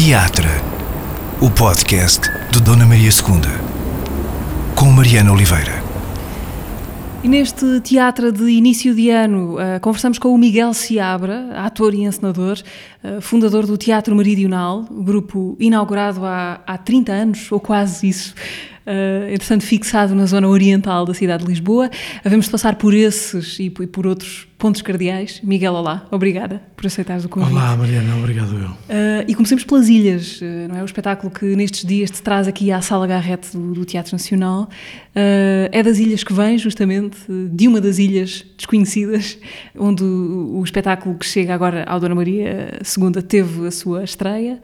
Teatro, o podcast de Dona Maria II, com Mariana Oliveira. E neste teatro de início de ano, uh, conversamos com o Miguel Seabra, ator e encenador, uh, fundador do Teatro Meridional, grupo inaugurado há, há 30 anos, ou quase isso, uh, entretanto fixado na zona oriental da cidade de Lisboa. Havemos de passar por esses e por outros pontos cardeais. Miguel, olá, obrigada por aceitares o convite. Olá, Mariana, obrigado eu. Uh, e comecemos pelas ilhas, uh, não é? O espetáculo que nestes dias te traz aqui à Sala Garrete do, do Teatro Nacional. Uh, é das ilhas que vem, justamente, de uma das ilhas desconhecidas, onde o, o espetáculo que chega agora ao Dona Maria II teve a sua estreia,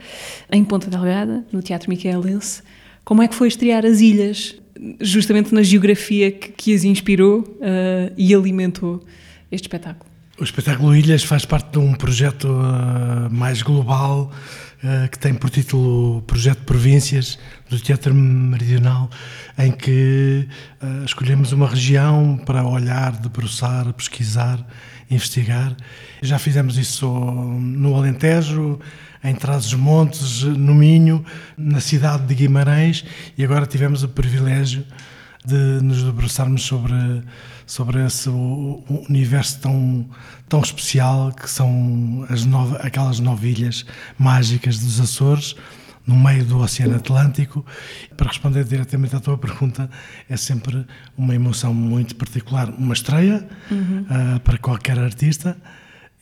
em Ponta Delgada, no Teatro Miquelense. Como é que foi estrear as ilhas, justamente na geografia que, que as inspirou uh, e alimentou este espetáculo? O espetáculo Ilhas faz parte de um projeto uh, mais global uh, que tem por título Projeto Províncias do Teatro Meridional, em que escolhemos uma região para olhar, debruçar, pesquisar, investigar. Já fizemos isso no Alentejo, em Trás-os-Montes, no Minho, na cidade de Guimarães e agora tivemos o privilégio de nos debruçarmos sobre, sobre esse universo tão, tão especial que são as nove, aquelas nove ilhas mágicas dos Açores, no meio do Oceano Atlântico. Para responder diretamente à tua pergunta, é sempre uma emoção muito particular, uma estreia uhum. uh, para qualquer artista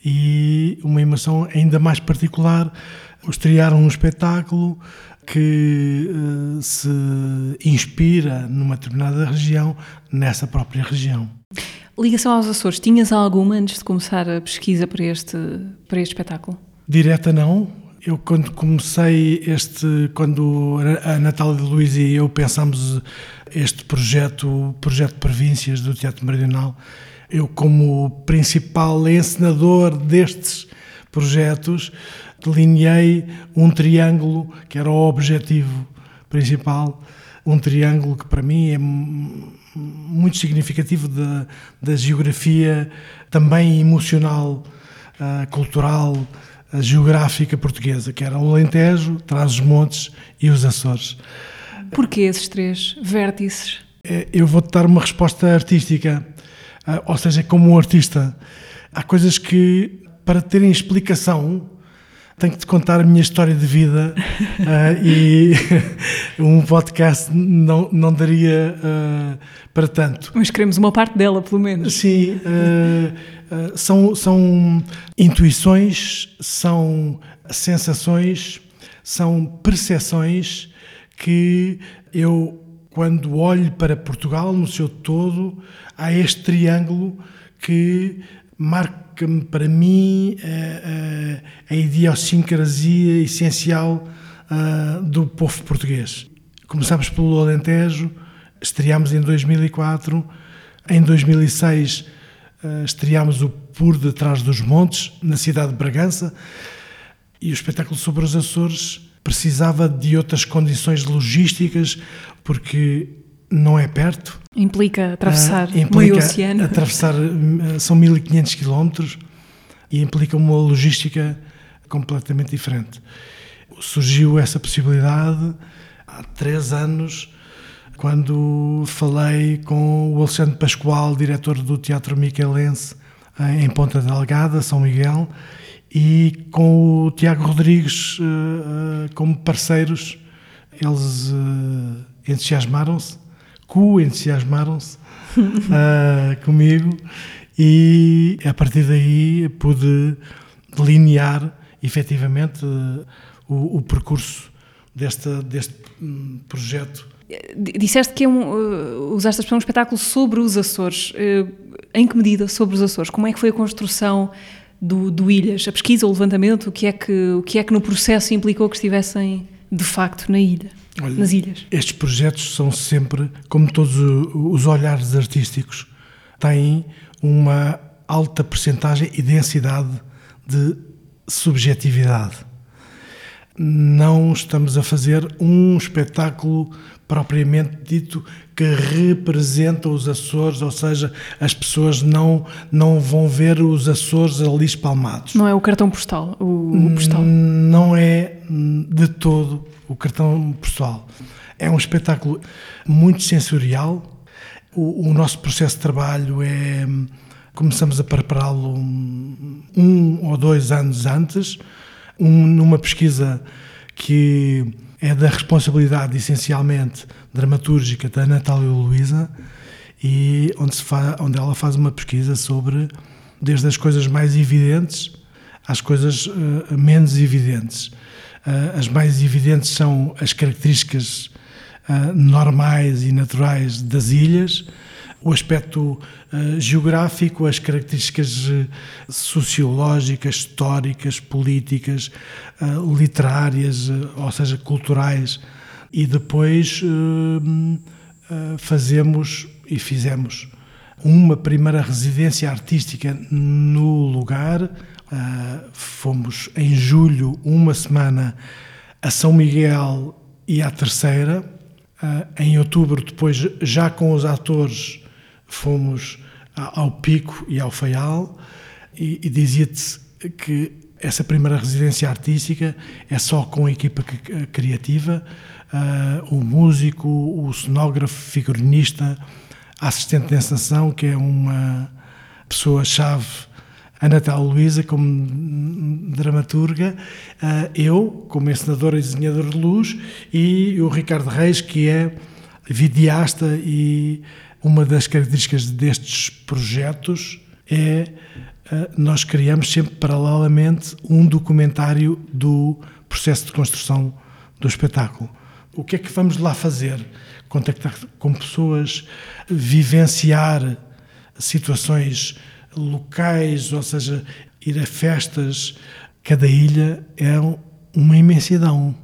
e uma emoção ainda mais particular, estrear um espetáculo que uh, se inspira numa determinada região, nessa própria região. Ligação aos Açores, tinhas alguma antes de começar a pesquisa para este, para este espetáculo? Direta não. Eu quando comecei este, quando a Natália de Luiz e eu pensámos este projeto, o projeto de províncias do Teatro Meridional, eu, como principal encenador destes projetos, delineei um triângulo que era o objetivo principal, um triângulo que para mim é muito significativo da, da geografia, também emocional, uh, cultural, uh, geográfica portuguesa, que era o Alentejo, Trás-os-Montes e os Açores. Porquê esses três vértices? É, eu vou-te dar uma resposta artística. Ah, ou seja, como um artista, há coisas que, para terem explicação, tenho que te contar a minha história de vida uh, e um podcast não, não daria uh, para tanto. Mas queremos uma parte dela, pelo menos. Sim, uh, são, são intuições, são sensações, são percepções que eu quando olho para Portugal no seu todo, há este triângulo que marca-me para mim a, eh, a, eh, a idiosincrasia essencial uh, do povo português. Começámos pelo Alentejo, estreámos em 2004, em 2006 uh, estreámos o Por Detrás dos Montes, na cidade de Bragança, e o espetáculo sobre os Açores precisava de outras condições logísticas, porque não é perto. Implica atravessar uh, implica meio oceano. Atravessar, ah, são 1500 quilómetros e implica uma logística completamente diferente. Surgiu essa possibilidade há três anos, quando falei com o Alexandre Pascoal, diretor do Teatro Miquelense, em Ponta Delgada, São Miguel, e com o Tiago Rodrigues uh, como parceiros, eles uh, entusiasmaram-se, co-entusiasmaram-se comigo e a partir daí pude delinear efetivamente o, o, percurso deste, deste um, projeto. Disseste que é um, usaste a expressão um espetáculo sobre os Açores. Em que medida sobre os Açores? Como é que foi a construção do, do Ilhas, a pesquisa, o levantamento, o que, é que, o que é que no processo implicou que estivessem de facto na ilha, Olha, nas ilhas? Estes projetos são sempre, como todos os olhares artísticos, têm uma alta percentagem e densidade de subjetividade. Não estamos a fazer um espetáculo propriamente dito que representa os Açores, ou seja, as pessoas não, não vão ver os Açores ali espalmados. Não é o cartão postal, o, o postal? Não é de todo o cartão postal. É um espetáculo muito sensorial. O, o nosso processo de trabalho é. Começamos a prepará-lo um ou dois anos antes, um, numa pesquisa que é da responsabilidade essencialmente dramatúrgica da Natália Luísa e onde, se onde ela faz uma pesquisa sobre desde as coisas mais evidentes às coisas uh, menos evidentes. Uh, as mais evidentes são as características uh, normais e naturais das ilhas, o aspecto geográfico, as características sociológicas, históricas, políticas, literárias, ou seja, culturais, e depois fazemos e fizemos uma primeira residência artística no lugar. Uh, fomos em julho, uma semana a São Miguel e à terceira. Uh, em outubro, depois, já com os atores, fomos ao Pico e ao Faial. E, e dizia-te que essa primeira residência artística é só com a equipa criativa, uh, o músico, o cenógrafo, figurinista, assistente de encenação, que é uma pessoa-chave, a Natália Luísa, como dramaturga, uh, eu, como encenador e desenhador de luz, e o Ricardo Reis, que é videasta e uma das características destes projetos é uh, nós criamos sempre paralelamente um documentário do processo de construção do espetáculo. O que é que vamos lá fazer? Contactar com pessoas, vivenciar situações locais, ou seja, ir a festas. Cada ilha é uma imensidão.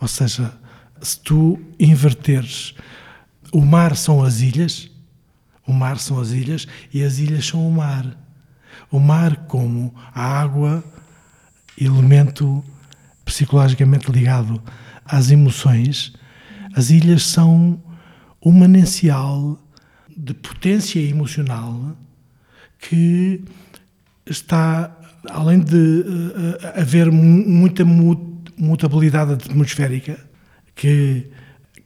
Ou seja, se tu inverteres, o mar são as ilhas, o mar são as ilhas e as ilhas são o mar. O mar como a água, elemento psicologicamente ligado às emoções, as ilhas são um manancial de potência emocional que está, além de uh, haver muita mutabilidade atmosférica, que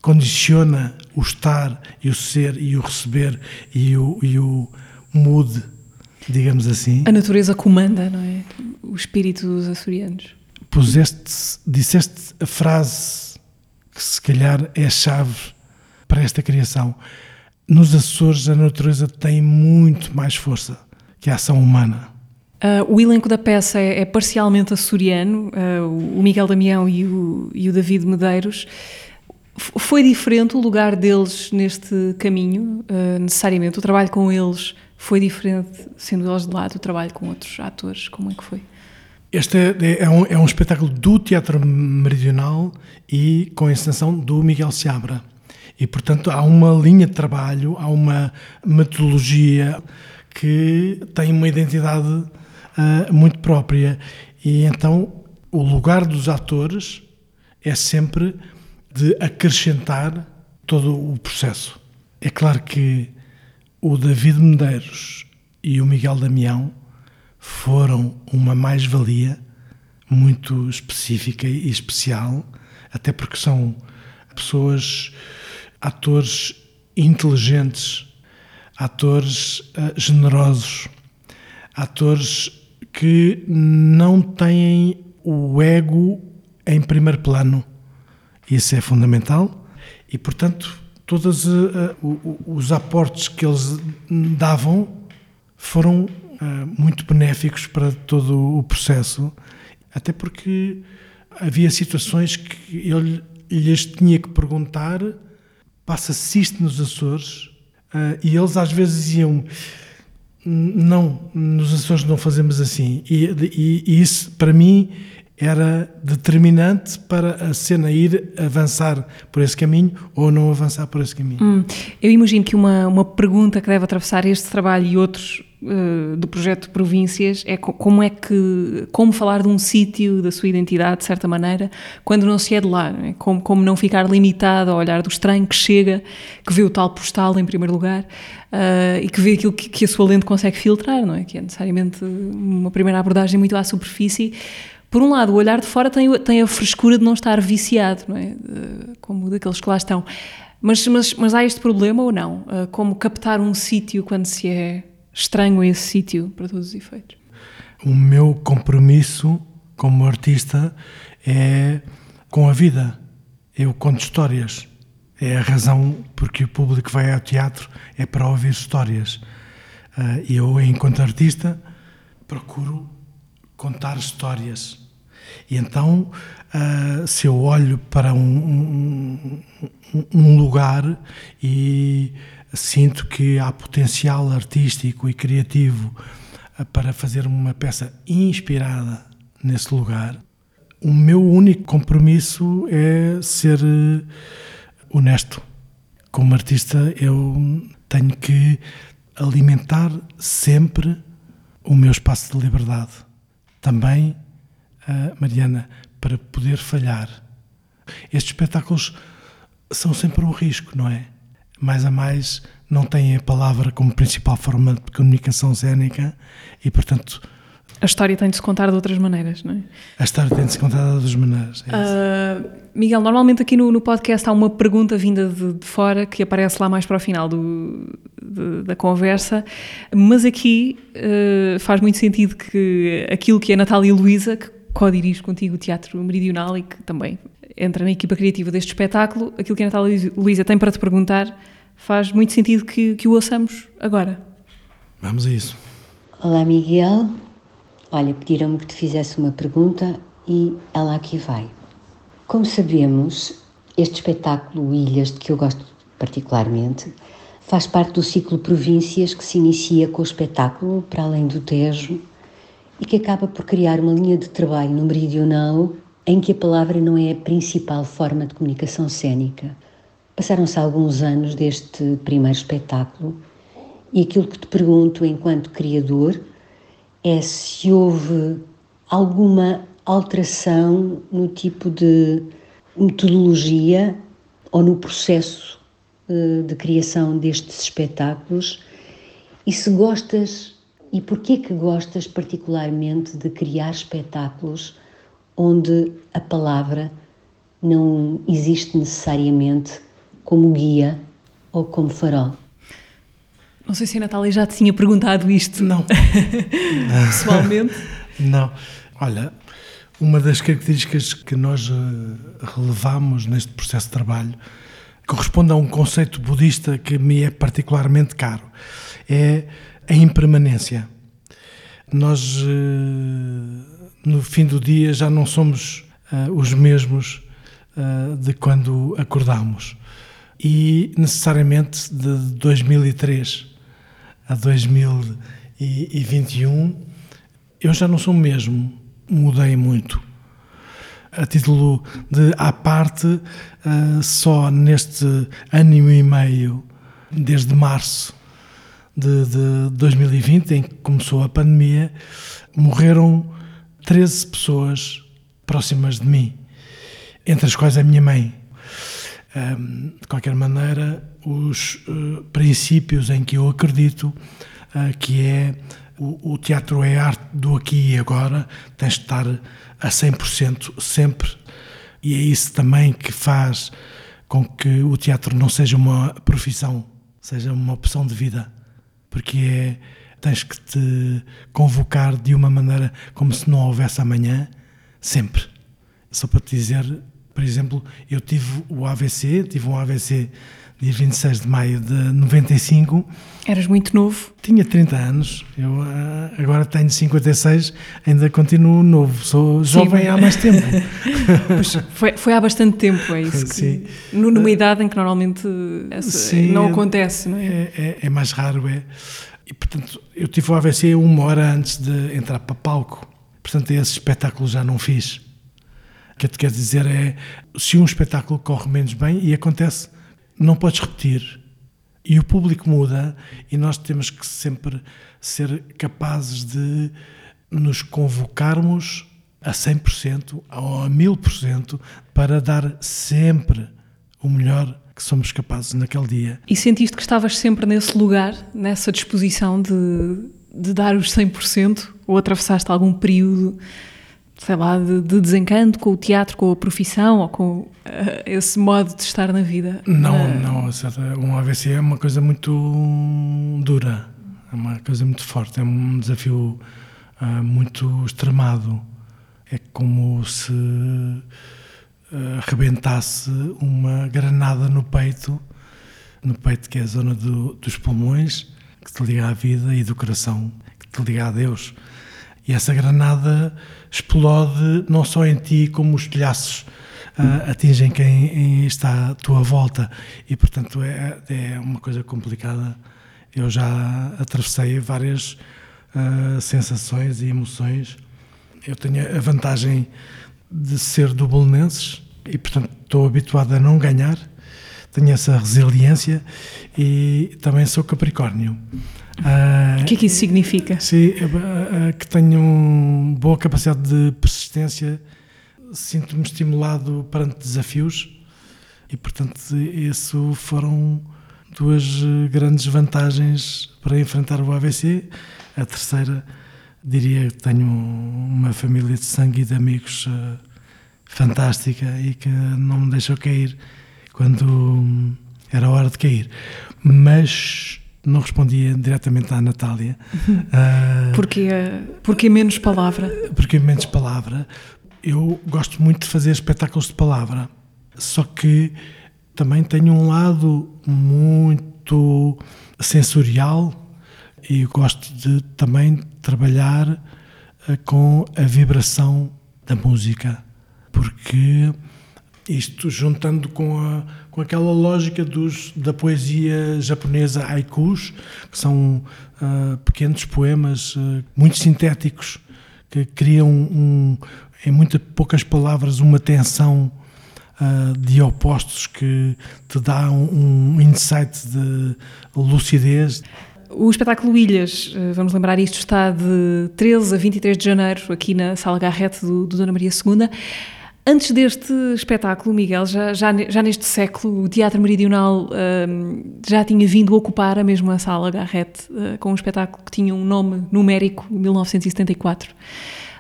condiciona o estar e o ser e o receber e o, e o mood, digamos assim. A natureza comanda, não é? O espírito dos açorianos puseste, disseste a frase que se calhar é a chave para esta criação. Nos Açores a natureza tem muito mais força que a ação humana. Uh, o elenco da peça é, é parcialmente açoriano, uh, o Miguel Damião e o, e o David Medeiros. Foi diferente o lugar deles neste caminho, uh, necessariamente? O trabalho com eles foi diferente, sendo eles de lado, o trabalho com outros atores? Como é que foi? Este é, é, um, é um espetáculo do Teatro Meridional e com a encenação do Miguel Seabra. E, portanto, há uma linha de trabalho, há uma metodologia que tem uma identidade uh, muito própria. E então o lugar dos atores é sempre de acrescentar todo o processo. É claro que o David Medeiros e o Miguel Damião foram uma mais-valia muito específica e especial, até porque são pessoas, atores inteligentes, atores uh, generosos, atores que não têm o ego em primeiro plano. Isso é fundamental. E, portanto, todos uh, os aportes que eles davam foram eh, muito benéficos para todo o processo, até porque havia situações que ele lhes tinha que perguntar passa-se isto nos Açores? Uh, e eles às vezes diziam não, nos Açores não fazemos assim. E, e, e, isso para mim era determinante para a cena ir avançar por esse caminho ou não avançar por esse caminho. Hum, eu imagino que uma, uma pergunta que deve atravessar este trabalho e outros uh, do projeto Províncias é como é que como falar de um sítio da sua identidade de certa maneira quando não se é de lá é? como como não ficar limitado ao olhar do estranho que chega que vê o tal postal em primeiro lugar uh, e que vê aquilo que, que, a sua lente consegue filtrar não é que é necessariamente uma primeira abordagem muito à superfície Por um lado, o olhar de fora tem, tem a frescura de não estar viciado, não é? Como daqueles que lá estão. Mas, mas, mas há este problema ou não? Como captar um sítio quando se é estranho a esse sítio, para todos os efeitos? O meu compromisso como artista é com a vida. Eu conto histórias. É a razão porque o público vai ao teatro, é para ouvir histórias. E eu, enquanto artista, procuro contar histórias. E então, ah, se eu olho para um, um, um lugar e sinto que há potencial artístico e criativo ah, para fazer uma peça inspirada nesse lugar, o meu único compromisso é ser eh, honesto. Como artista, eu tenho que alimentar sempre o meu espaço de liberdade. Também, uh, Mariana, para poder falhar. Estes espetáculos são sempre um risco, não é? Mais a mais, não têm a palavra como principal forma de comunicação cênica e, portanto, a história tem de se contar de outras maneiras, não é? A história tem de se contar de outras maneiras. É uh, Miguel, normalmente aqui no, no, podcast há uma pergunta vinda de, de, fora que aparece lá mais para o final do, de, da conversa, mas aqui uh, faz muito sentido que aquilo que é Natália Luísa, que co-dirige contigo o Teatro Meridional e que também entra na equipa criativa deste espetáculo, aquilo que a Natália Luísa tem para te perguntar faz muito sentido que, que o ouçamos agora. Vamos a isso. Olá, Miguel. Olha, pediram-me que te fizesse uma pergunta e ela aqui vai. Como sabemos, este espetáculo Ilhas, de que eu gosto particularmente, faz parte do ciclo Províncias que se inicia com o espetáculo Para Além do Tejo e que acaba por criar uma linha de trabalho no Meridional em que a palavra não é a principal forma de comunicação cênica. Passaram-se alguns anos deste primeiro espetáculo e aquilo que te pergunto enquanto criador é se houve alguma alteração no tipo de metodologia ou no processo eh, de criação destes espetáculos e se gostas e porquê que gostas particularmente de criar espetáculos onde a palavra não existe necessariamente como guia ou como farol. Não sei se a Natália já te tinha perguntado isto. Não. Pessoalmente. Não. Olha, uma das características que nós eh, relevamos neste processo de trabalho corresponde a um conceito budista que me é particularmente caro. É a impermanência. Nós, eh, no fim do dia, já não somos eh, os mesmos de quando acordamos. E necessariamente de 2003 a 2021, eu já não sou o mesmo, mudei muito. A título de à parte, uh, só neste ano e meio, desde março de, de 2020, em que começou a pandemia, morreram 13 pessoas próximas de mim, entre as quais a minha mãe. Um, de qualquer maneira, os uh, princípios em que eu acredito, uh, que é o, o, teatro é arte do aqui e agora, tens de estar a 100% sempre, e é isso também que faz com que o teatro não seja uma profissão, seja uma opção de vida, porque é, tens que te convocar de uma maneira como se não houvesse amanhã, sempre. Só para te dizer, por exemplo, eu tive o AVC, tive um AVC dia 26 de maio de 95. Eras muito novo? Tinha 30 anos, eu ah, agora tenho 56, ainda continuo novo, sou jovem Sim. há mais tempo. foi, foi há bastante tempo, é isso? Que, Sim. Numa idade em que normalmente Sim, não acontece, não é? É, é? é mais raro, é. E, portanto, eu tive o AVC uma hora antes de entrar para palco, portanto, esse espetáculo já não fiz. Que te quero dizer é, se um espetáculo corre menos bem, e acontece, não podes repetir. E o público muda e nós temos que sempre ser capazes de nos convocarmos a 100% ou a 1000% para dar sempre o melhor que somos capazes naquele dia. E sentiste que estavas sempre nesse lugar, nessa disposição de, de dar os 100% ou atravessaste algum período sei lá, de, de desencanto com o teatro, com a profissão ou com uh, esse modo de estar na vida? Não, Uh, não. certo, Um AVC é uma coisa muito dura, é uma coisa muito forte, é um desafio ah, muito extremado. É como se arrebentasse uma granada no peito, no peito que é a zona do- dos pulmões, que te liga à vida e do coração, que te liga a Deus. E essa granada explode não só em ti, como os telhaços ah, atingem quem está à tua volta. E, portanto, é, é uma coisa complicada. Eu já atravessei várias ah, sensações e emoções. Eu tenho a vantagem de ser do Belenenses e, portanto, estou habituado a não ganhar. Tenho essa resiliência e também sou Capricórnio. Ah, O que é que isso significa? Sim, eh, eh, que tenho boa capacidade de persistência, sinto-me estimulado perante desafios e, portanto, isso foram duas grandes vantagens para enfrentar o AVC. A terceira, diria que tenho uma família de sangue e de amigos fantástica e que não me deixou cair quando era hora de cair. Mas não respondia diretamente à Natália. Ah, Porque, uh, porque menos palavra? porque menos palavra. Eu gosto muito de fazer espetáculos de palavra, só que também tenho um lado muito sensorial e gosto de também trabalhar eh, com a vibração da música, porque isto juntando com, a, com aquela lógica dos, da poesia japonesa haikus, que são ah, pequenos poemas ah, muito sintéticos, que criam um, em muito poucas palavras uma tensão ah, de opostos que te dá um, um insight de lucidez. O espetáculo Ilhas, uh, vamos lembrar isto, está de 13 a 23 de janeiro aqui na Sala Garrete do, do Dona Maria II. Antes deste espetáculo, Miguel, já, já, já neste século, o Teatro Meridional hum, já tinha vindo ocupar a mesma Sala Garrete uh, com um espetáculo que tinha um nome numérico, 1974.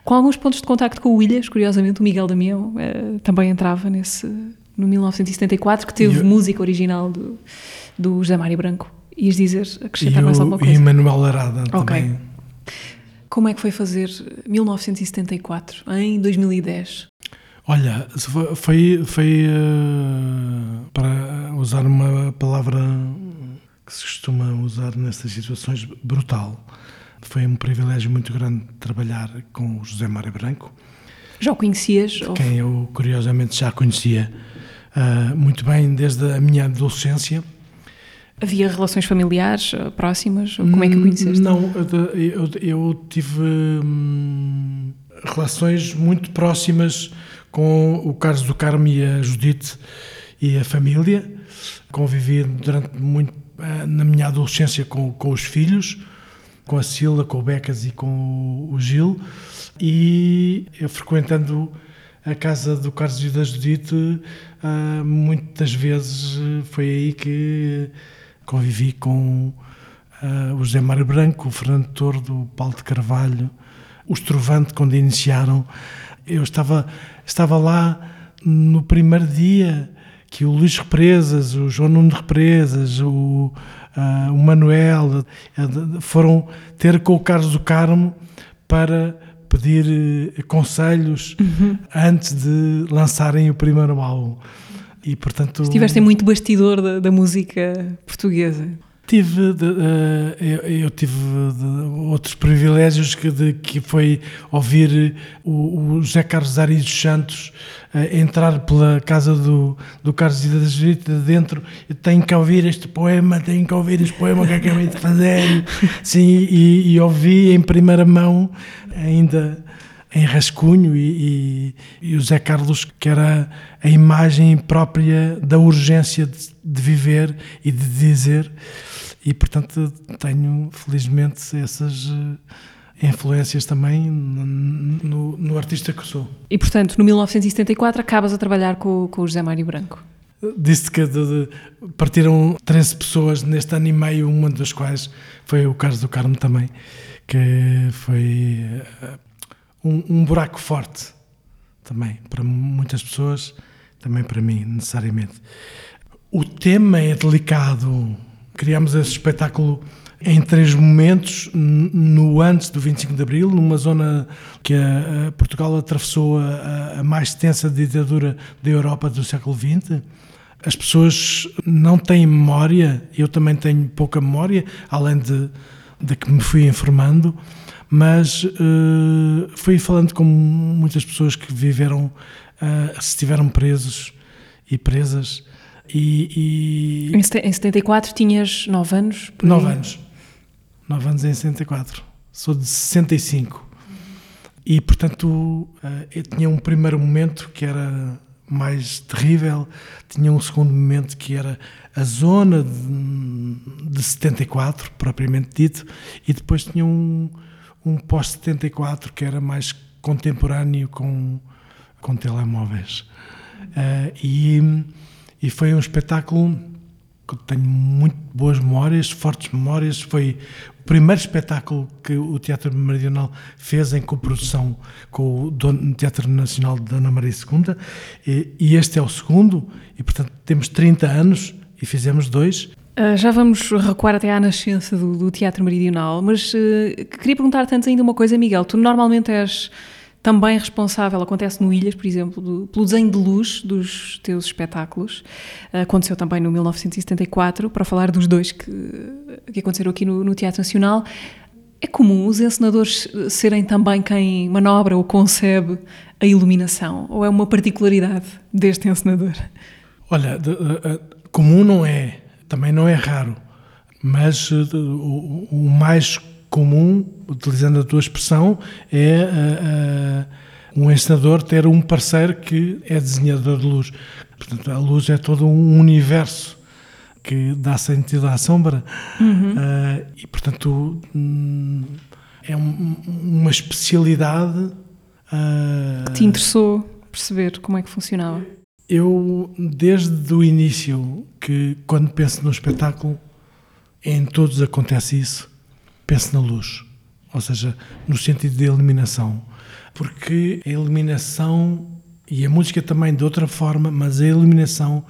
Com alguns pontos de contacto com o Ilhas, curiosamente, o Miguel Damião uh, também entrava nesse, no 1974, que teve eu- música original do, do José Mário Branco. Ias dizer, acrescentar mais alguma coisa? e Manuel Arada Ok. também. Como é que foi fazer 1974 em 2010? Olha, foi, foi eh, para usar uma palavra que se costuma usar nessas situações, brutal. Foi um privilégio muito grande trabalhar com o José Mário Branco, Já o conhecias? Quem eu curiosamente já conhecia ah, muito bem desde a minha adolescência. Havia relações familiares eh, próximas? Como é que o conheceste? Não, eu, eu tive hum, relações muito próximas com o Carlos do Carmo e a Judite e a família. Convivi durante muito, ah, na minha adolescência com, com os filhos, com a Sila, com o Becas e com o Gil. E eu frequentando a casa do Carlos e da Judite, ah, muitas vezes eh, foi aí que convivi com o José Mário Branco, o Fernando Tordo, o Paulo de Carvalho, os Trovante, quando iniciaram. Eu estava, estava lá no primeiro dia que o Luís Represas, o João Nuno Represas, o, ah, o Manuel de- foram ter com o Carlos do Carmo para pedir eh, conselhos antes de lançarem o primeiro álbum. E, portanto, Estiveste muito bastidor da, da música portuguesa. Tive, de, eh, eu, eu tive de- outros privilégios que, de, que foi ouvir o, o José Carlos Ari dos Santos eh, entrar pela casa do, do Carlos e da Jurita dentro. Eu tenho que ouvir este poema, tenho que ouvir este poema que acabei de fazer. Sim, e, e ouvi em primeira mão, ainda em rascunho, e, e, e o José Carlos, que era a imagem própria da urgência de, de viver e de dizer. E, portanto, tenho, felizmente, essas eh, influências também no, no, no artista que sou. E, portanto, no 1974 acabas a trabalhar com, com o José Mário Branco. Disse que de- de- partiram 13 pessoas neste ano e meio, uma das quais foi o Carlos do Carmo também, que foi eh, um, um buraco forte também. Para muitas pessoas, também para mim, necessariamente. O tema é delicado. Criamos esse espetáculo em três momentos, no antes do 25 de Abril, numa zona que a, Portugal atravessou a, a, mais extensa ditadura da Europa do século XX. As pessoas não têm memória, eu também tenho pouca memória, além de, de que me fui informando, mas uh, fui falando com muitas pessoas que viveram, uh, se estiveram presos e presas. E, e... Em 74 tinhas 9 anos? 9 anos. 9 anos em 64. Sou de 65. E, portanto, eh, eu tinha um primeiro momento que era mais terrível, tinha um segundo momento que era a zona de, de 74, propriamente dito, e depois tinha um, um pós-74 que era mais contemporâneo com, com telemóveis. Uh, e, e foi um espetáculo que tenho muito boas memórias, fortes memórias. Foi o primeiro espetáculo que o Teatro Meridional fez em coprodução com o Teatro Nacional de Dona Maria II, e, e este é o segundo, e portanto temos 30 anos e fizemos dois. Uh, já vamos recuar até à nascença do, do Teatro Meridional, mas uh, queria perguntar-te antes ainda uma coisa, Miguel. Tu normalmente és também responsável, acontece no Ilhas, por exemplo, do, pelo desenho de luz dos teus espetáculos. Aconteceu também no 1974, para falar dos dois que, que aconteceram aqui no, no Teatro Nacional. É comum os encenadores serem também quem manobra ou concebe a iluminação? Ou é uma particularidade deste encenador? Olha, de, de, comum não é, também não é raro, mas de, o, o mais comum, utilizando a tua expressão, é uh, uh, um encenador ter um parceiro que é desenhador de luz. Portanto, a luz é todo um universo que dá sentido à sombra uhum. uh, e, portanto, hum, é um, uma especialidade. Te interessou perceber como é que funcionava? Eu, desde o início, que quando penso no espetáculo, em todos acontece isso, penso na luz, ou seja, no sentido de eliminação, porque a eliminação e a música também de outra forma, mas a eliminação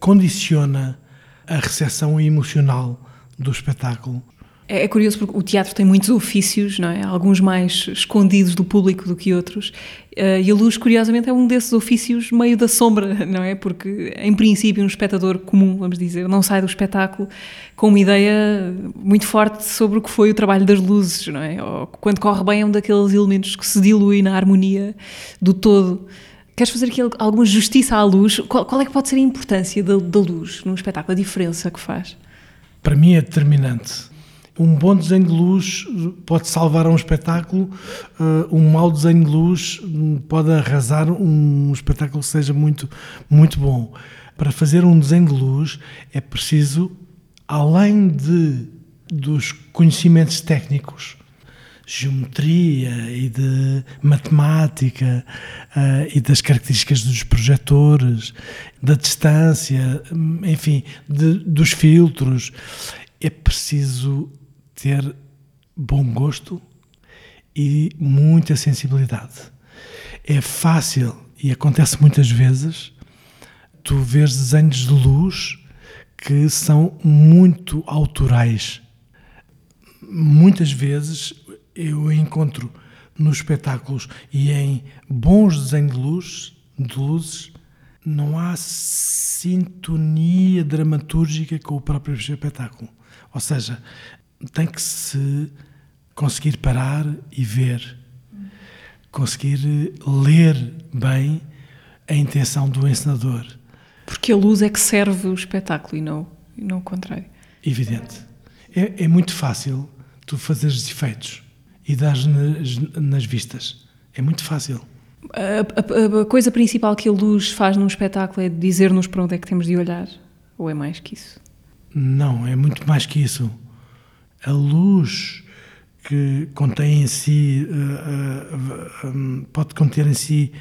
condiciona a recepção emocional do espetáculo. É, é curioso porque o teatro tem muitos ofícios, não é? Alguns mais escondidos do público do que outros. Uh, e a luz, curiosamente, é um desses ofícios meio da sombra, não é? Porque, em princípio, um espectador comum, vamos dizer, não sai do espetáculo com uma ideia muito forte sobre o que foi o trabalho das luzes, não é? Ou, quando corre bem, é um daqueles elementos que se dilui na harmonia do todo. Queres fazer aqui alguma justiça à luz? Qual, qual é que pode ser a importância da, da luz num espetáculo, a diferença que faz? Para mim é determinante um bom desenho de luz pode salvar um espetáculo, uh, um mau desenho de luz pode arrasar um espetáculo que seja muito, muito bom. Para fazer um desenho de luz é preciso, além de, dos conhecimentos técnicos, geometria e de matemática uh, e das características dos projetores, da distância, enfim, de, dos filtros, é preciso ter bom gosto e muita sensibilidade. É fácil e acontece muitas vezes tu vês desenhos de luz que são muito autorais. Muitas vezes eu encontro nos espetáculos e em bons desenhos de luz, de luzes, não há sintonia dramatúrgica com o próprio espetáculo. Ou seja, tem que se conseguir parar e ver, conseguir ler bem a intenção do encenador. Porque a luz é que serve o espetáculo e não, e não o contrário. Evidente. É, é muito fácil tu fazeres efeitos e dares nas, nas vistas. É muito fácil. A, a, a, coisa principal que a luz faz num espetáculo é dizer-nos para onde é que temos de olhar? Ou é mais que isso? Não, é muito mais que isso a luz que contém em si, uh, uh, um, pode conter em si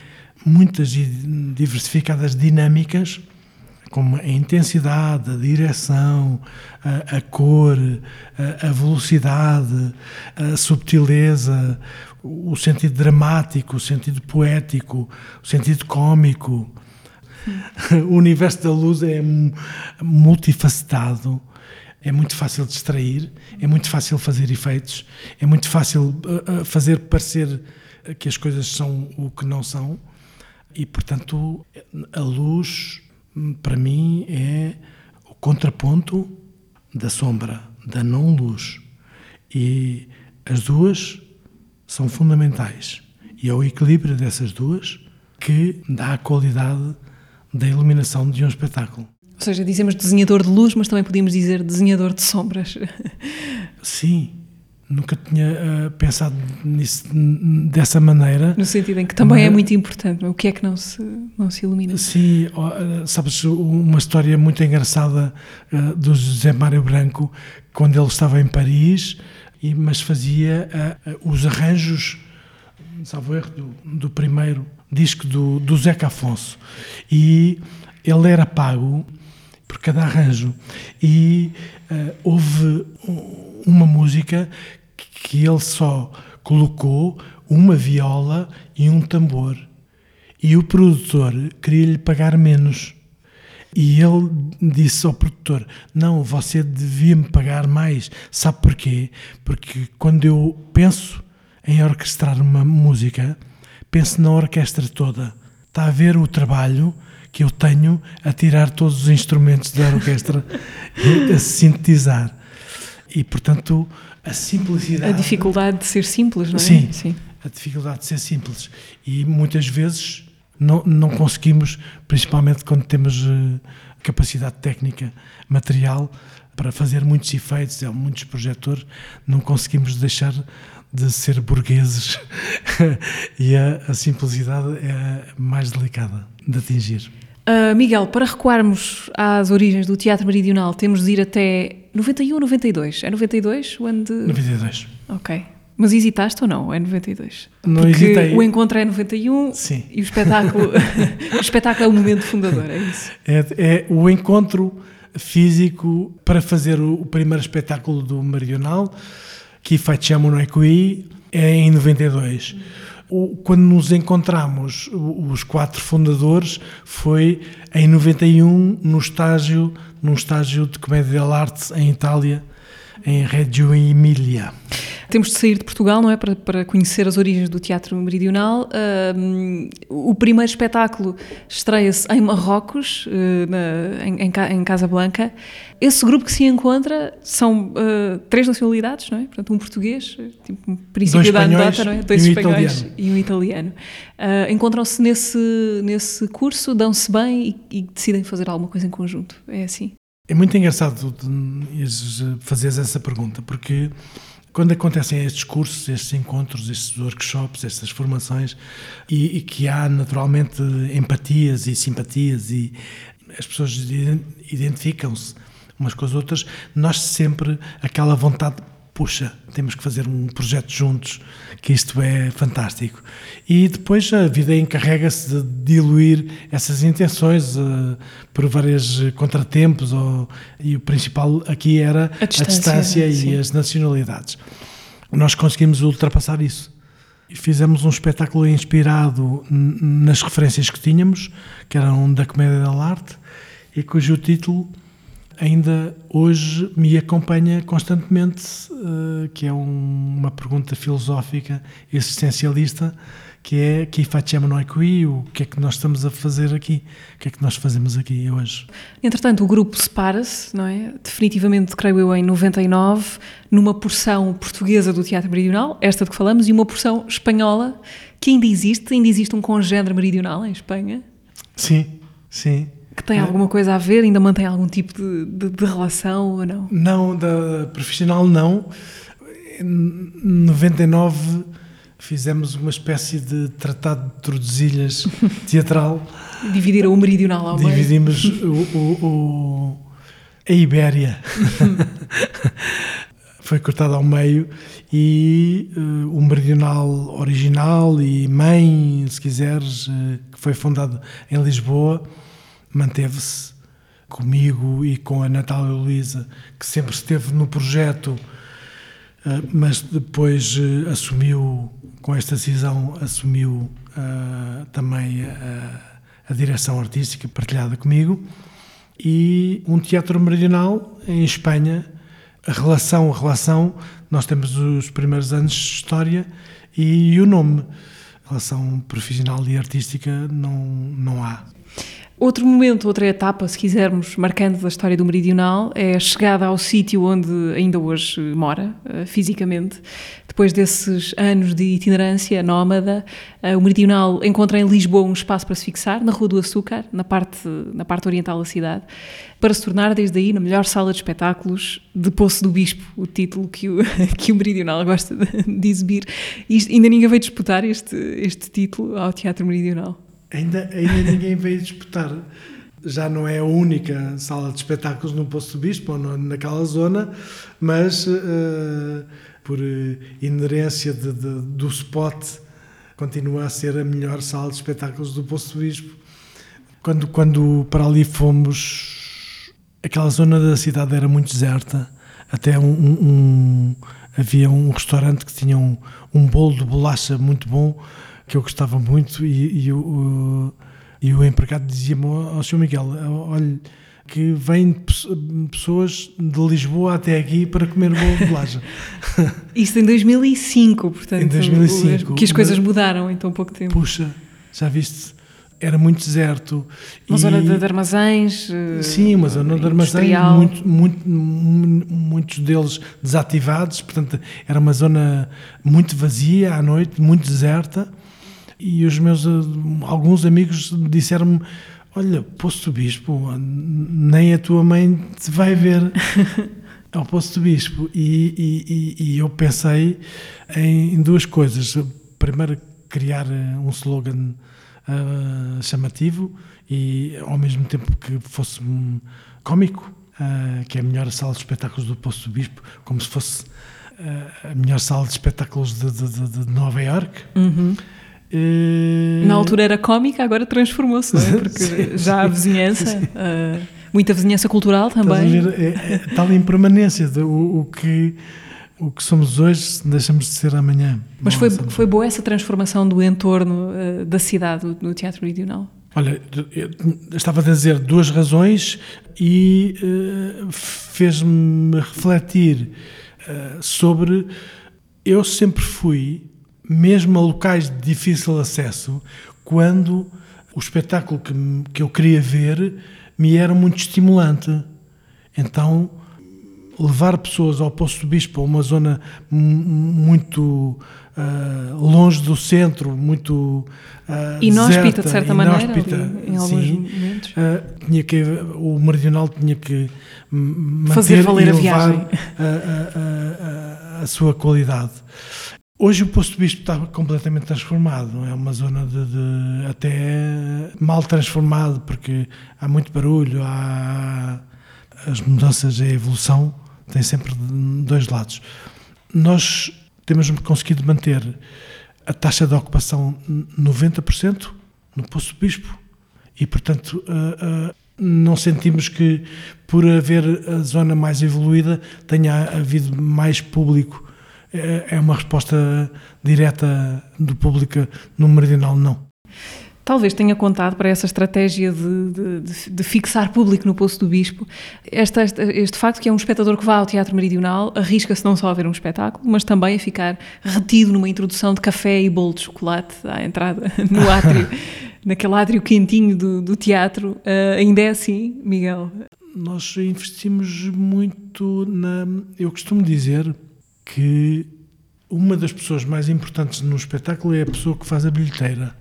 muitas e diversificadas dinâmicas como a intensidade, a direção, a, a cor, a, a, velocidade, a subtileza, o sentido dramático, o sentido poético, o sentido cômico. O universo da luz é multifacetado, é muito fácil distrair, é muito fácil fazer efeitos, é muito fácil uh, uh, fazer parecer que as coisas são o que não são e, portanto, a luz para mim é o contraponto da sombra, da não luz. E as duas são fundamentais. E é o equilíbrio dessas duas que dá a qualidade da iluminação de um espetáculo. Ou seja, dizemos desenhador de luz, mas também podíamos dizer desenhador de sombras. Sim, nunca tinha uh, pensado nisso dessa maneira. No sentido em que também é muito importante, o que é que não se, não se ilumina? Sim, uh, sabes, uma história muito engraçada uh, do José Mário Branco, quando ele estava em Paris, e, mas fazia os arranjos, salvo erro, do, do primeiro disco do, do Zeca Afonso. E ele era pago por cada arranjo. E uh, houve uma música que ele só colocou uma viola e um tambor. E o produtor queria-lhe pagar menos. E ele disse ao produtor: Não, você devia me pagar mais. Sabe porquê? Porque quando eu penso em orquestrar uma música, penso na orquestra toda. Está a ver o trabalho que eu tenho a tirar todos os instrumentos da orquestra e a sintetizar. E, portanto, a simplicidade. A dificuldade de ser simples, não é? Sim, Sim. a dificuldade de ser simples. E muitas vezes não, não conseguimos, principalmente quando temos uh, capacidade técnica, material, para fazer muitos efeitos, muitos projetores, não conseguimos deixar de ser burgueses e a, a simplicidade é mais delicada de atingir. Uh, Miguel, para recuarmos às origens do Teatro Meridional, temos de ir até 91 ou 92? É 92 o ano de... 92. Ok. Mas hesitaste ou não? É 92? Não Porque hesitei. o encontro é 91 Sim. e o espetáculo, o espetáculo é o momento fundador, é isso? É, é o encontro físico para fazer o, o primeiro espetáculo do Meridional, que facciamo noi qui, é em 92. O, quando nos encontramos, os quatro fundadores, foi em 91, no estágio, num estágio de comédia dell'arte em Itália, em Reggio Emilia. Temos de sair de Portugal, não é? Para, para conhecer as origens do teatro meridional. Uh, o primeiro espetáculo estreia-se em Marrocos, uh, na, em, em, em Casablanca. Esse grupo que se encontra são uh, três nacionalidades, não é? Portanto, um português, tipo um princípio da anedota, não é? Dois e um espanhóis italiano. e um italiano. Encontram-se nesse, nesse curso, dão-se bem e, e decidem fazer alguma coisa em conjunto. É assim. É muito engraçado fazeres essa pergunta, porque quando acontecem estes cursos, estes encontros, estes workshops, estas formações, e, e que há naturalmente empatias e simpatias e as pessoas identificam-se umas com as outras, nós sempre aquela vontade puxa, temos que fazer um projeto juntos, que isto é fantástico. E depois a vida encarrega-se de diluir essas intenções uh, por vários contratempos, ou, e o principal aqui era a distância, a distância sim. e as nacionalidades. Nós conseguimos ultrapassar isso. E fizemos um espetáculo inspirado nas referências que tínhamos, que eram da comédia da arte, e cujo título ainda hoje me acompanha constantemente, uh, que é um, uma pergunta filosófica existencialista, que é que facciamo noi qui, o que é que nós estamos a fazer aqui, o que é que nós fazemos aqui hoje. Entretanto, o grupo separa-se, não é? Definitivamente, creio eu, em 99, numa porção portuguesa do Teatro Meridional, esta de que falamos, e uma porção espanhola, que ainda existe, ainda existe um congénero meridional em Espanha. Sim, sim que tem alguma coisa a ver, ainda mantém algum tipo de, de, de relação ou não? Não, da profissional não. Em 99 fizemos uma espécie de tratado de Tordesilhas teatral. Dividiram o meridional ao meio. Dividimos o, o, o, a Ibéria. Foi cortado ao meio e uh, o meridional original e mãe, se quiseres, uh, que foi fundado em Lisboa, manteve-se comigo e com a Natália Luísa, que sempre esteve no projeto, uh, mas depois uh, assumiu, com esta decisão, assumiu uh, também a direção artística partilhada comigo. E um teatro meridional em Espanha, a relação, a relação, nós temos os primeiros anos de história e o nome relação profissional e artística não, não há. Outro momento, outra etapa, se quisermos, marcando da história do Meridional, é a chegada ao sítio onde ainda hoje mora, uh, fisicamente. Depois desses anos de itinerância nómada, uh, o Meridional encontra em Lisboa um espaço para se fixar, na Rua do Açúcar, na parte, na parte oriental da cidade, para se tornar, desde aí, na melhor sala de espetáculos de Poço do Bispo, o título que o, que o Meridional gosta de, exibir. Isto, ainda ninguém veio disputar este, este título ao Teatro Meridional. Ainda, ainda ninguém veio disputar. Já não é a única sala de espetáculos no Poço do Bispo, ou naquela zona, mas uh, por inerência de, de, do spot, continua a ser a melhor sala de espetáculos do Poço do Bispo. Quando, quando para ali fomos, aquela zona da cidade era muito deserta, até um, um havia um restaurante que tinha um, um bolo de bolacha muito bom que eu gostava muito e, e, o, e o empregado dizia-me ao Sr. Miguel, olha, que vêm pessoas de Lisboa até aqui para comer bolo de bolacha. Isso em 2005, portanto. Em 2005. Que as coisas mudaram em tão pouco tempo. Puxa, já viste? Era muito deserto. Uma e, zona de, armazéns. Sim, uma zona de armazéns, muito, muito, muitos deles desativados, portanto, era uma zona muito vazia à noite, muito deserta e os meus eh, alguns amigos disseram-me olha, Poço do Bispo, nem a tua mãe te vai ver ao Poço do Bispo. E, e, e eu pensei em, duas coisas. Primeiro, criar eh, um slogan uh, chamativo e, ao mesmo tempo, que fosse um, cómico, uh, que é a melhor sala de espetáculos do Poço do Bispo, como se fosse uh, a melhor sala de espetáculos de, de, de, de Nova Iorque. Uhum. Na altura era cómica, agora transformou-se, é? porque sim, já a vizinhança, uh, muita vizinhança cultural também. Ver, é, é, tal impermanência, de, o, o, que, o que somos hoje deixamos de ser amanhã. Mas foi, foi boa essa transformação do entorno uh, da cidade no Teatro Meridional? Olha, estava a dizer duas razões e uh, fez-me refletir sobre. Eu sempre fui mesmo a locais de difícil acesso, quando o espetáculo que, que eu queria ver me era muito estimulante. Então, levar pessoas ao Poço do Bispo, a uma zona muito uh, longe do centro, muito uh, inóspita de certa maneira, ali, em alguns sim, momentos. Uh, tinha que o Meridional tinha que manter fazer valer a viagem, a, a, a, a sua qualidade. Hoje o Poço do Bispo está completamente transformado, é uma zona de, de, até mal transformado, porque há muito barulho, há as mudanças, a evolução tem sempre dois lados. Nós temos conseguido manter a taxa de ocupação 90% no Poço Bispo e, portanto, uh, uh, não sentimos que por haver a zona mais evoluída tenha havido mais público é, é uma resposta direta do público no Meridional, não. Talvez tenha contado para essa estratégia de, de, de fixar público no Poço do Bispo este, este, este, facto que é um espectador que vá ao Teatro Meridional arrisca-se não só a ver um espetáculo, mas também a ficar retido numa introdução de café e bolo de chocolate à entrada no átrio, naquele átrio quentinho do, do teatro. Uh, ainda é assim, Miguel? Nós investimos muito na. Eu costumo dizer, que uma das pessoas mais importantes no espetáculo é a pessoa que faz a bilheteira,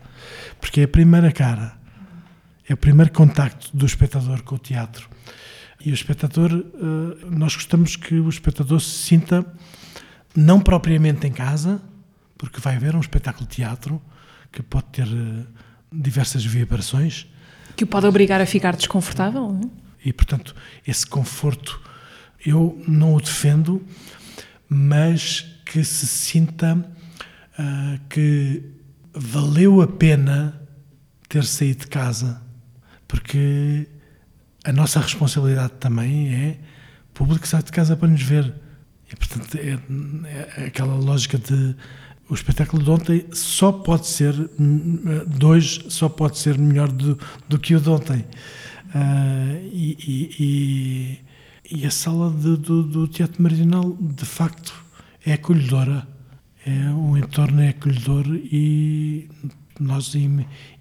porque é a primeira cara, é o primeiro contacto do espectador com o teatro. E o espectador, eh, nós gostamos que o espectador se sinta não propriamente em casa, porque vai ver um espetáculo de teatro que pode ter eh, diversas vibrações. Que o pode obrigar a ficar desconfortável. Não é? E, portanto, esse conforto eu não o defendo, mas que se sinta uh, que valeu a pena ter saído de casa, porque a nossa responsabilidade também é o público sai de casa para nos ver. E, portanto, é, é aquela lógica de o espetáculo de ontem só pode ser, de hoje só pode ser melhor do, do que o de ontem. Uh, e, e, e, a sala de, do, do Teatro Meridional, de facto, é acolhedora. É, o entorno é acolhedor e nós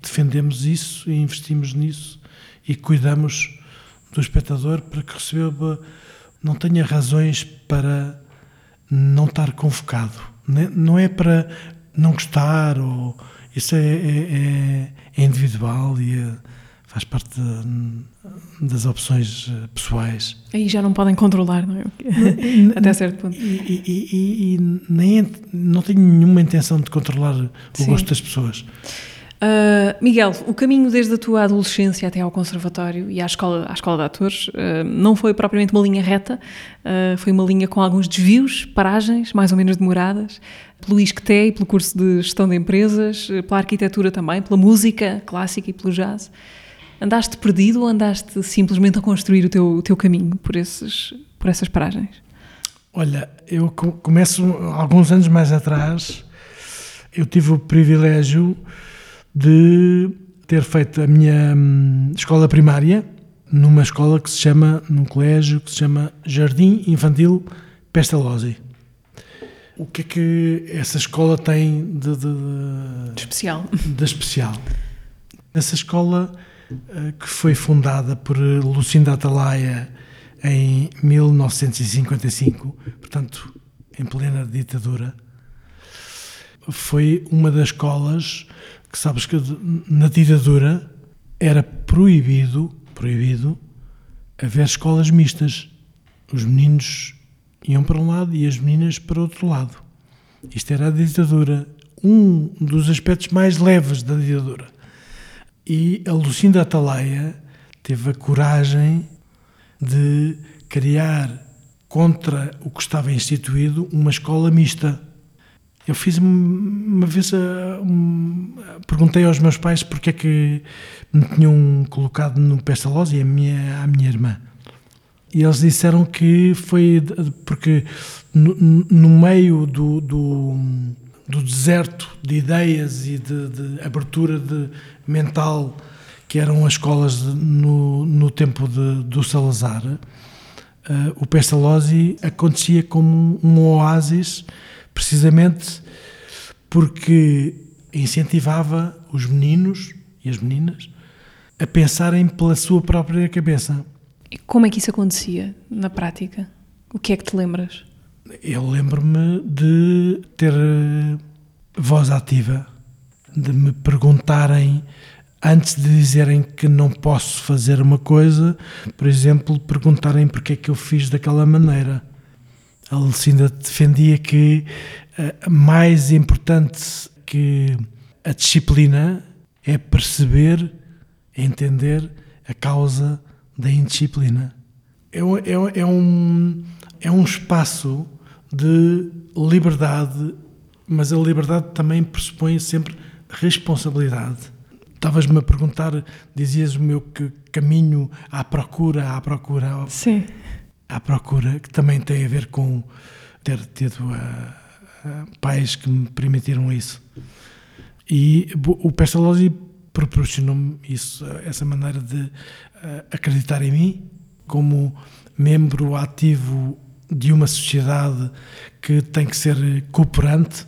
defendemos isso e investimos nisso e cuidamos do espectador para que receba, não tenha razões para não estar convocado. Não é para não gostar, ou, isso é, é, é, é individual e é, faz parte de, das opções eh, pessoais. Aí já não podem controlar, não é? Até certo ponto. E, e, e, e nem, não tenho nenhuma intenção de controlar o Sim. gosto das pessoas. Uh, Miguel, o caminho desde a tua adolescência até ao conservatório e à escola, à escola de atores uh, não foi propriamente uma linha reta, uh, foi uma linha com alguns desvios, paragens, mais ou menos demoradas, pelo ISCTE e pelo curso de gestão de empresas, pela arquitetura também, pela música clássica e pelo jazz. Andaste perdido ou andaste simplesmente a construir o teu, o teu caminho por, esses, por essas paragens? Olha, eu começo alguns anos mais atrás, eu tive o privilégio de ter feito a minha hum, escola primária numa escola que se chama, num colégio que se chama Jardim Infantil Pestalozzi. O que é que essa escola tem de, de, de especial? De especial. Essa escola, que foi fundada por Lucinda Atalaia em 1955, portanto, em plena ditadura, foi uma das escolas que sabes que na ditadura era proibido, proibido haver escolas mistas. Os meninos iam para um lado e as meninas para outro lado. Isto era a ditadura, um dos aspectos mais leves da ditadura. E a Lucinda Atalaia teve a coragem de criar contra o que estava instituído uma escola mista eu fiz uma vez, um, perguntei aos meus pais porque é que me tinham colocado no Pestalozzi, a minha, a minha irmã. E eles disseram que foi porque no, no meio do, do, do, deserto de ideias e de, de abertura de mental que eram as escolas de, no, no tempo de, do Salazar, uh, o Pestalozzi acontecia como um, um oásis precisamente porque incentivava os meninos e as meninas a pensarem pela sua própria cabeça. Como é que isso acontecia na prática? O que é que te lembras? Eu lembro-me de ter eh, voz ativa, de me perguntarem antes de dizerem que não posso fazer uma coisa, por exemplo, perguntarem porque é que eu fiz daquela maneira a Lucinda defendia que uh, mais importante que a disciplina é perceber, entender a causa da indisciplina. É, é, é, um, é um espaço de liberdade, mas a liberdade também pressupõe sempre responsabilidade. Estavas-me a perguntar, dizias o meu caminho à procura, à procura. Sim à procura, que também tem a ver com ter tido uh, pais que me permitiram isso. E o Pestalozzi proporcionou-me isso, essa maneira de uh, acreditar em mim como membro ativo de uma sociedade que tem que ser cooperante.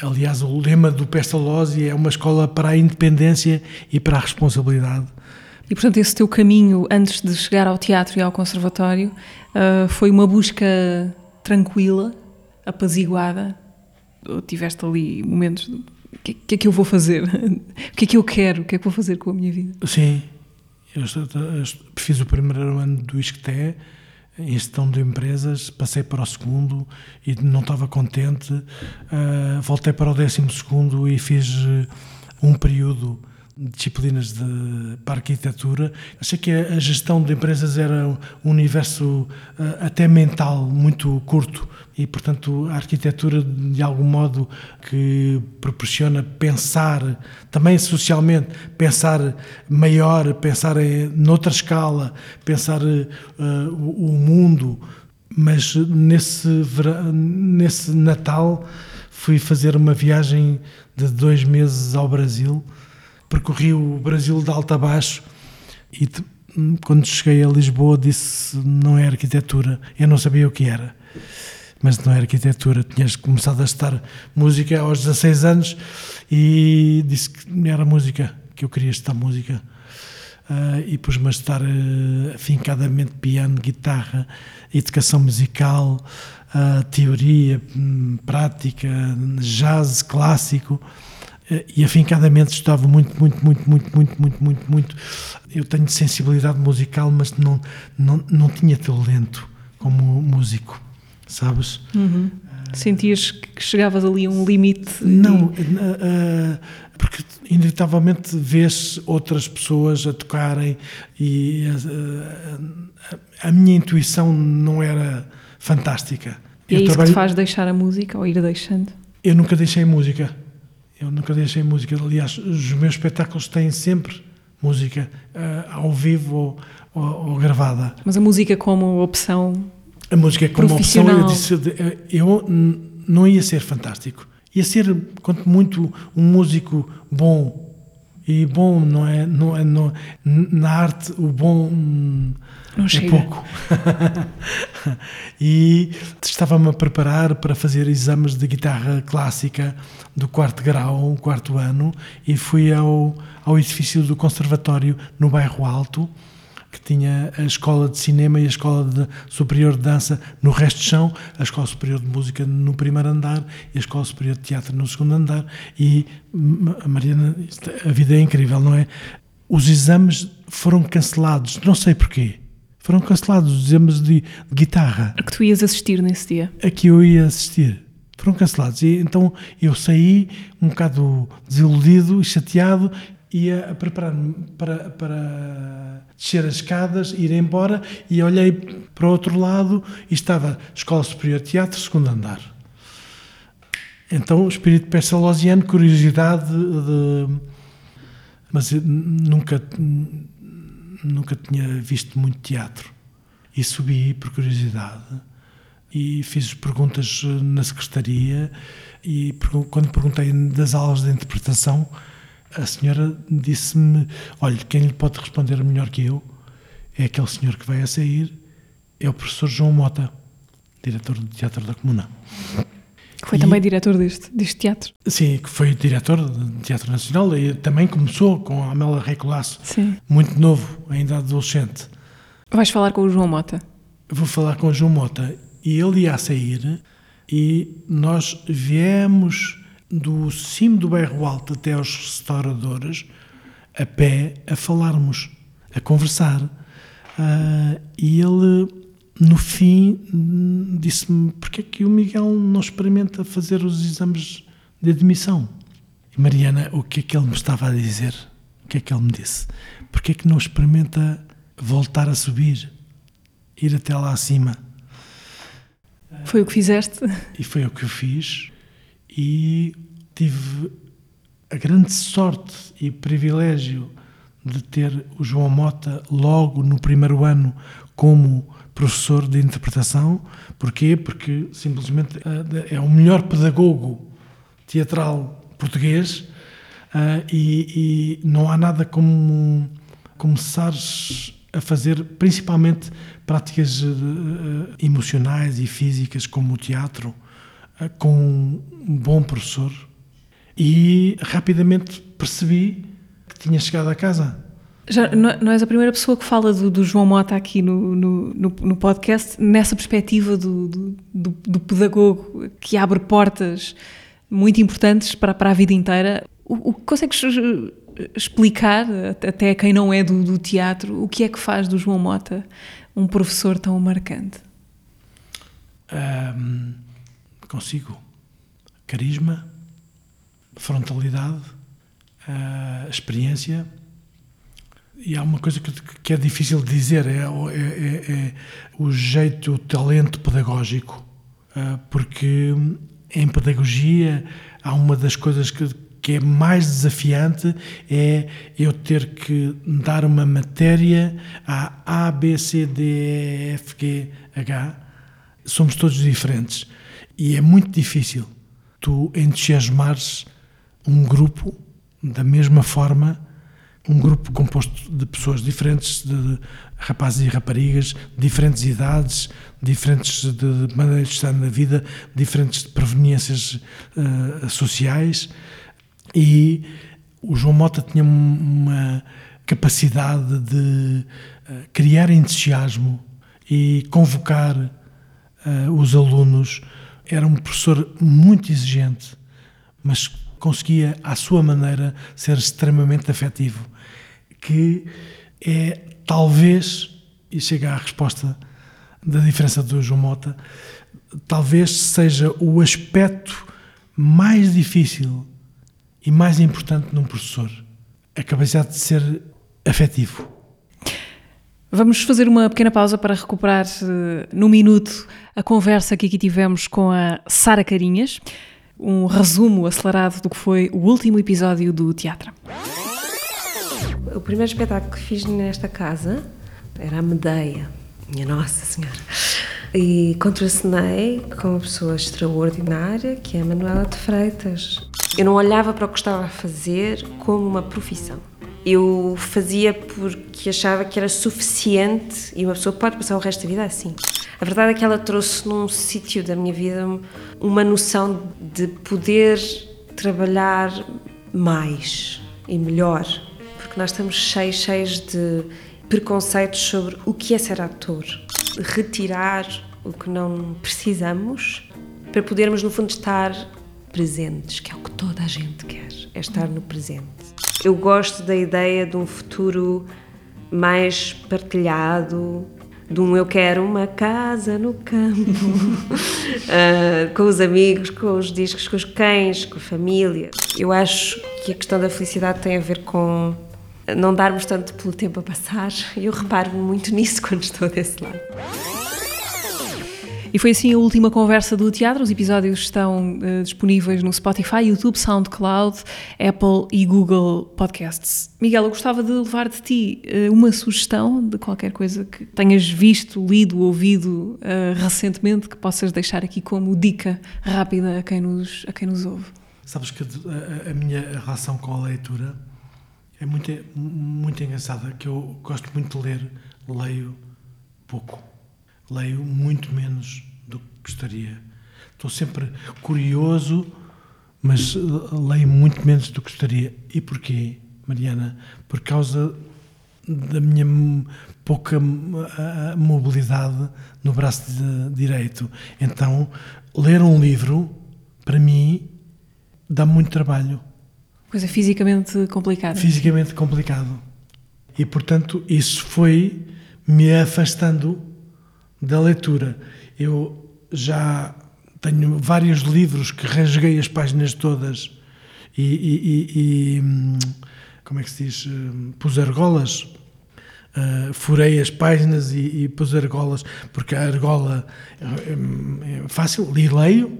Aliás, o lema do Pestalozzi é uma escola para a independência e para a responsabilidade. E, portanto, esse teu caminho antes de chegar ao teatro e ao conservatório uh, foi uma busca tranquila, apaziguada? Ou tiveste ali momentos de o que, que, é que eu vou fazer? o que é que eu quero? O que é que vou fazer com a minha vida? Sim, eu fiz o primeiro ano do ISCTE em gestão de empresas, passei para o segundo e não estava contente, uh, voltei para o décimo segundo e fiz um período disciplinas de, para arquitetura. Achei que a, a gestão de empresas era um universo uh, até mental muito curto e, portanto, a arquitetura, de algum modo, que proporciona pensar, também socialmente, pensar maior, pensar em, noutra escala, pensar uh, o, o mundo. Mas nesse, nesse Natal fui fazer uma viagem de dois meses ao Brasil percorri o Brasil de alto a baixo e quando cheguei a Lisboa disse não é arquitetura, eu não sabia o que era mas não é arquitetura, tinhas começado a estudar música aos 16 anos e disse que era música, que eu queria estudar música. Uh, e pus-me a estudar uh, afincadamente piano, guitarra, educação musical, uh, teoria, um, prática, jazz clássico e afincadamente estudava muito, muito, muito, muito, muito, muito, muito, muito. Eu tenho sensibilidade musical, mas não, não, não tinha talento como músico, sabes? Uhum. Sentias que chegavas ali a um limite? Não, uh, porque inevitavelmente vês outras pessoas a tocarem e uh, a minha intuição não era fantástica. E é isso que te faz deixar a música ou ir deixando? Eu nunca deixei música eu nunca deixei música. Aliás, os meus espetáculos têm sempre música uh, ao vivo ou, ou, ou, gravada. Mas a música como opção. A música como opção, eu disse, eh, eu não ia ser fantástico. Ia ser, quanto muito, um músico bom. E bom não é, não é não, na arte o bom não é chega. pouco. e estava-me a preparar para fazer exames de guitarra clássica do quarto grau, quarto ano, e fui ao, ao edifício do conservatório no bairro Alto, que tinha a escola de cinema e a escola de superior de dança no resto do chão, a escola superior de música no primeiro andar e a escola superior de teatro no segundo andar. E a Mariana, a vida é incrível, não é? Os exames foram cancelados, não sei porquê foram cancelados os exames de, de guitarra. A que tu ias assistir nesse dia? A que eu ia assistir. Foram cancelados. E então eu saí um bocado desiludido e chateado, ia a preparar-me para, para descer as escadas, ir embora, e olhei para o outro lado e estava Escola Superior de Teatro, segundo andar. Então, o espírito pestalozziano, curiosidade de... Mas nunca nunca tinha visto muito teatro. E subi por curiosidade e fiz perguntas eh, na secretaria e quando perguntei das aulas de interpretação a senhora disse-me olha, quem lhe pode responder melhor que eu é aquele senhor que vai a sair é o professor João Mota diretor do Teatro da Comuna que foi e, também diretor deste, deste teatro. Sim, que foi diretor do Teatro Nacional e também começou com a Amélia Recolasso, muito novo, ainda adolescente. Vais falar com o João Mota? Vou falar com o João Mota e ele ia sair e nós viemos do cimo do bairro Alto até aos restauradores a pé a falarmos, a conversar. Uh, e ele no fim disse-me porque é que o Miguel não experimenta fazer os exames de admissão? E Mariana o que é que ele me estava a dizer? O que é que ele me disse? Porque é que não experimenta voltar a subir ir até lá acima? Foi o que fizeste? E foi o que eu fiz. E tive a grande sorte e privilégio de ter o João Mota logo no primeiro ano como professor de interpretação. Porquê? Porque simplesmente eh, é o melhor pedagogo teatral português uh, e, e, não há nada como começares a fazer, principalmente práticas uh, emocionais e físicas, como o teatro, com um bom professor. E rapidamente percebi que tinha chegado a casa já não és a primeira pessoa que fala do, do João Mota aqui no, no, no, podcast, nessa perspectiva do, do, do, pedagogo que abre portas muito importantes para, para a vida inteira. O, o consegues eh, explicar, até a quem não é do, do teatro, o que é que faz do João Mota um professor tão marcante? Um, consigo. Carisma, frontalidade, a experiência. E há uma coisa que, que é difícil de dizer: é, é, é, é o jeito, o talento pedagógico. Uh, porque em pedagogia há uma das coisas que, que é mais desafiante é eu ter que dar uma matéria a A, B, C, D, E, F, G, H. Somos todos diferentes. E é muito difícil tu entusiasmares um grupo da mesma forma, um grupo composto de pessoas diferentes, de rapazes e raparigas, diferentes idades, diferentes de maneiras de estar na vida, diferentes de proveniências uh, sociais. E o João Mota tinha uma capacidade de uh, criar entusiasmo e convocar uh, os alunos. Era um professor muito exigente, mas conseguia, à sua maneira, ser extremamente afetivo, que é talvez, e chega à resposta da diferença do João Mota, talvez seja o aspecto mais difícil e mais importante num professor, a capacidade de ser afetivo. Vamos fazer uma pequena pausa para recuperar uh, no minuto a conversa que aqui tivemos com a Sara Carinhas um resumo acelerado do que foi o último episódio do teatro. O primeiro espetáculo que fiz nesta casa era a Medeia, minha Nossa Senhora. E contracenei com uma pessoa extraordinária, que é a Manuela de Freitas. Eu não olhava para o que estava a fazer como uma profissão. Eu fazia porque achava que era suficiente e uma pessoa pode passar o resto da vida assim. A verdade é que ela trouxe num sítio da minha vida uma noção de poder trabalhar mais e melhor, nós estamos cheios, cheios de preconceitos sobre o que é ser ator. Retirar o que não precisamos para podermos, no fundo, estar presentes, que é o que toda a gente quer, é estar no presente. Eu gosto da ideia de um futuro mais partilhado, de um eu quero uma casa no campo, uh, com os amigos, com os discos, com os cães, com a família. Eu acho que a questão da felicidade tem a ver com não darmos tanto pelo tempo a passar e eu reparo muito nisso quando estou desse lado. E foi assim a última conversa do teatro. Os episódios estão uh, disponíveis no Spotify, YouTube, SoundCloud, Apple e Google Podcasts. Miguel, eu gostava de levar de ti uh, uma sugestão de qualquer coisa que tenhas visto, lido, ouvido uh, recentemente que possas deixar aqui como dica rápida a quem nos, a quem nos ouve. Sabes que a, a minha relação com a leitura é muito, muito engraçada, que eu gosto muito de ler, leio pouco leio muito menos do que gostaria. Estou sempre curioso, mas leio muito menos do que gostaria. E porquê, Mariana? Por causa da minha pouca mobilidade no braço direito. Então, ler um livro, para mim, dá muito trabalho. Coisa fisicamente complicada. Fisicamente complicado. E, portanto, isso foi me afastando da leitura. Eu já tenho vários livros que rasguei as páginas todas e, e, e, e como é que se diz? Pus argolas. Uh, furei as páginas e, e pus argolas, porque a argola é, é fácil, li leio,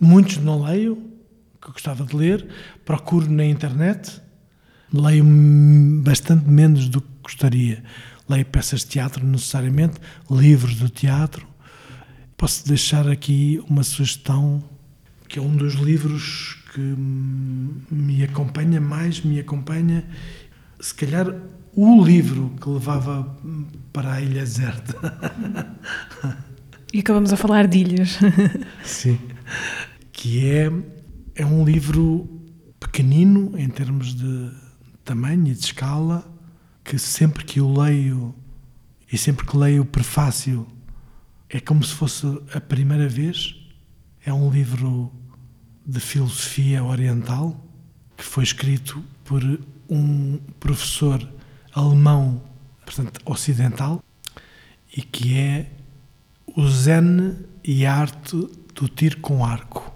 muitos não leio, que eu gostava de ler, procuro na internet, leio bastante menos do que gostaria leio peças de teatro necessariamente, livros de teatro. Posso deixar aqui uma sugestão, que é um dos livros que me acompanha mais, me acompanha, se calhar o livro que levava para a ilha deserta. E acabamos a falar de ilhas. Sim. Que é, é um livro pequenino em termos de tamanho e de escala, que sempre que o leio e sempre que leio o prefácio é como se fosse a primeira vez. É um livro de filosofia oriental que foi escrito por um professor alemão, portanto ocidental, e que é o Zen e a arte do tiro com arco,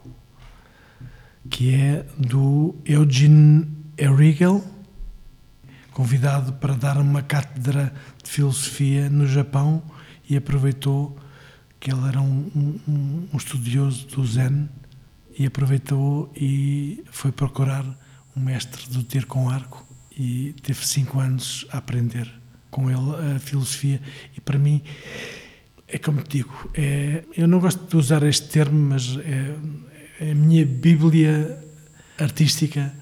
que é do Eugene Riegel, convidado para dar uma cátedra de filosofia no Japão e aproveitou que ele era um, um, um estudioso do Zen e aproveitou e foi procurar um mestre do tiro com arco e teve cinco anos a aprender com ele a filosofia. E para mim é como te digo é, eu não gosto de usar este termo mas é a minha bíblia artística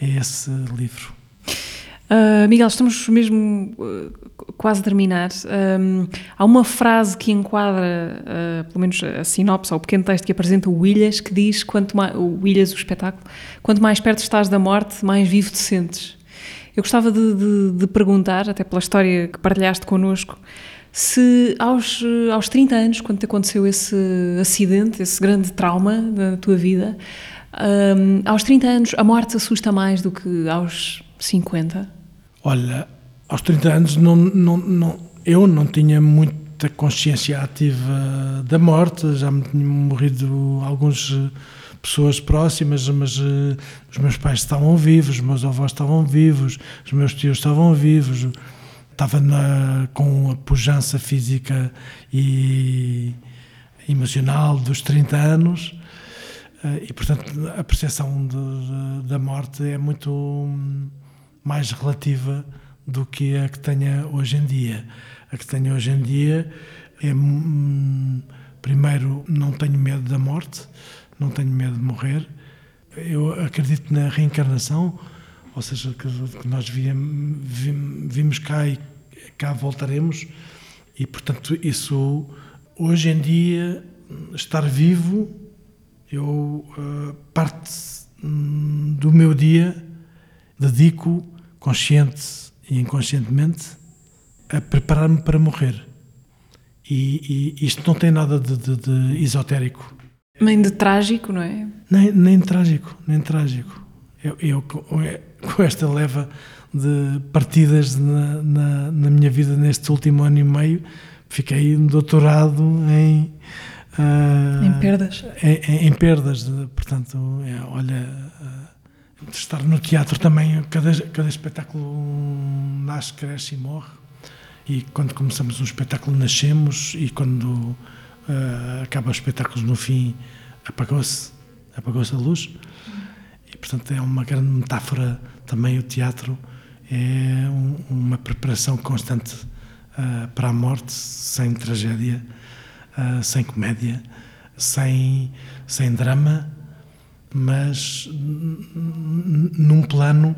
é esse livro Uh, Miguel, estamos mesmo uh, quase a terminar. Um, há uma frase que enquadra, uh, pelo menos a sinopse, ou o pequeno texto que apresenta o Willias, que diz, quanto mais, o Willias, o espetáculo, quanto mais perto estás da morte, mais vivo te sentes. Eu gostava de, de, de perguntar, até pela história que partilhaste connosco, se aos, aos 30 anos, quando te aconteceu esse acidente, esse grande trauma da tua vida, um, aos 30 anos a morte assusta mais do que aos 50? Olha, aos 30 anos não, não, não, eu não tinha muita consciência ativa da morte, já me tinham morrido algumas pessoas próximas, mas uh, os meus pais estavam vivos, os meus avós estavam vivos, os meus tios estavam vivos, estava na, com a pujança física e emocional dos 30 anos uh, e, portanto, a percepção de, de, da morte é muito mais relativa do que a que tenha hoje em dia. A que tenho hoje em dia é, hum, primeiro, não tenho medo da morte, não tenho medo de morrer. Eu acredito na reencarnação, ou seja, que nós vimos cá e cá voltaremos, e portanto, isso, hoje em dia, estar vivo, eu, uh, parte hum, do meu dia dedico, consciente e inconscientemente, a preparar-me para morrer. E, e, isto não tem nada de, de, de, esotérico. Nem de trágico, não é? Nem, nem trágico, nem trágico. Eu, eu, com esta leva de partidas na, na, na, minha vida neste último ano e meio, fiquei um doutorado em. Uh, em perdas. Em, em, perdas, portanto, é, olha. Uh, estar no teatro também, cada, cada espetáculo nasce, cresce e morre. E quando começamos um espetáculo, nascemos, e quando uh, acaba o espetáculo no fim, apagou-se apagou-se a luz. Portanto, é uma grande metáfora também o teatro. É um, uma preparação constante uh, para a morte, sem tragédia, uh, sem comédia, sem, sem drama mas num plano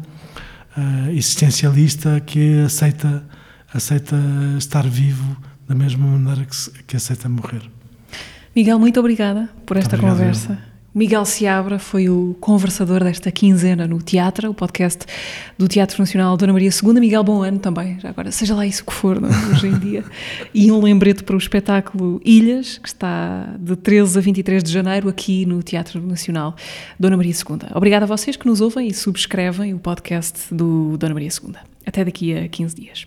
uh, existencialista que aceita, aceita estar vivo da mesma maneira que, que aceita morrer. Miguel, muito obrigada por esta obrigado, conversa. Miguel Seabra foi o conversador desta quinzena no Teatro, o podcast do Teatro Nacional Dona Maria II. Miguel, bom ano também, já agora, seja lá isso que for, não? É? hoje em dia. E um lembrete para o espetáculo Ilhas, que está de 13 a 23 de janeiro aqui no Teatro Nacional Dona Maria II. Obrigada a vocês que nos ouvem e subscrevem o podcast do Dona Maria II. Até daqui a 15 dias.